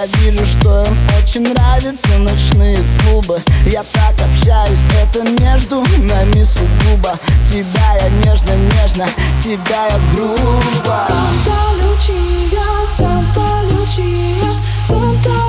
Я вижу, что им очень нравятся ночные клубы. Я так общаюсь, это между нами сугубо. Тебя я нежно-нежно, тебя я грубо. Санта-Лючия, Санта-Лючия, Санта-Лючия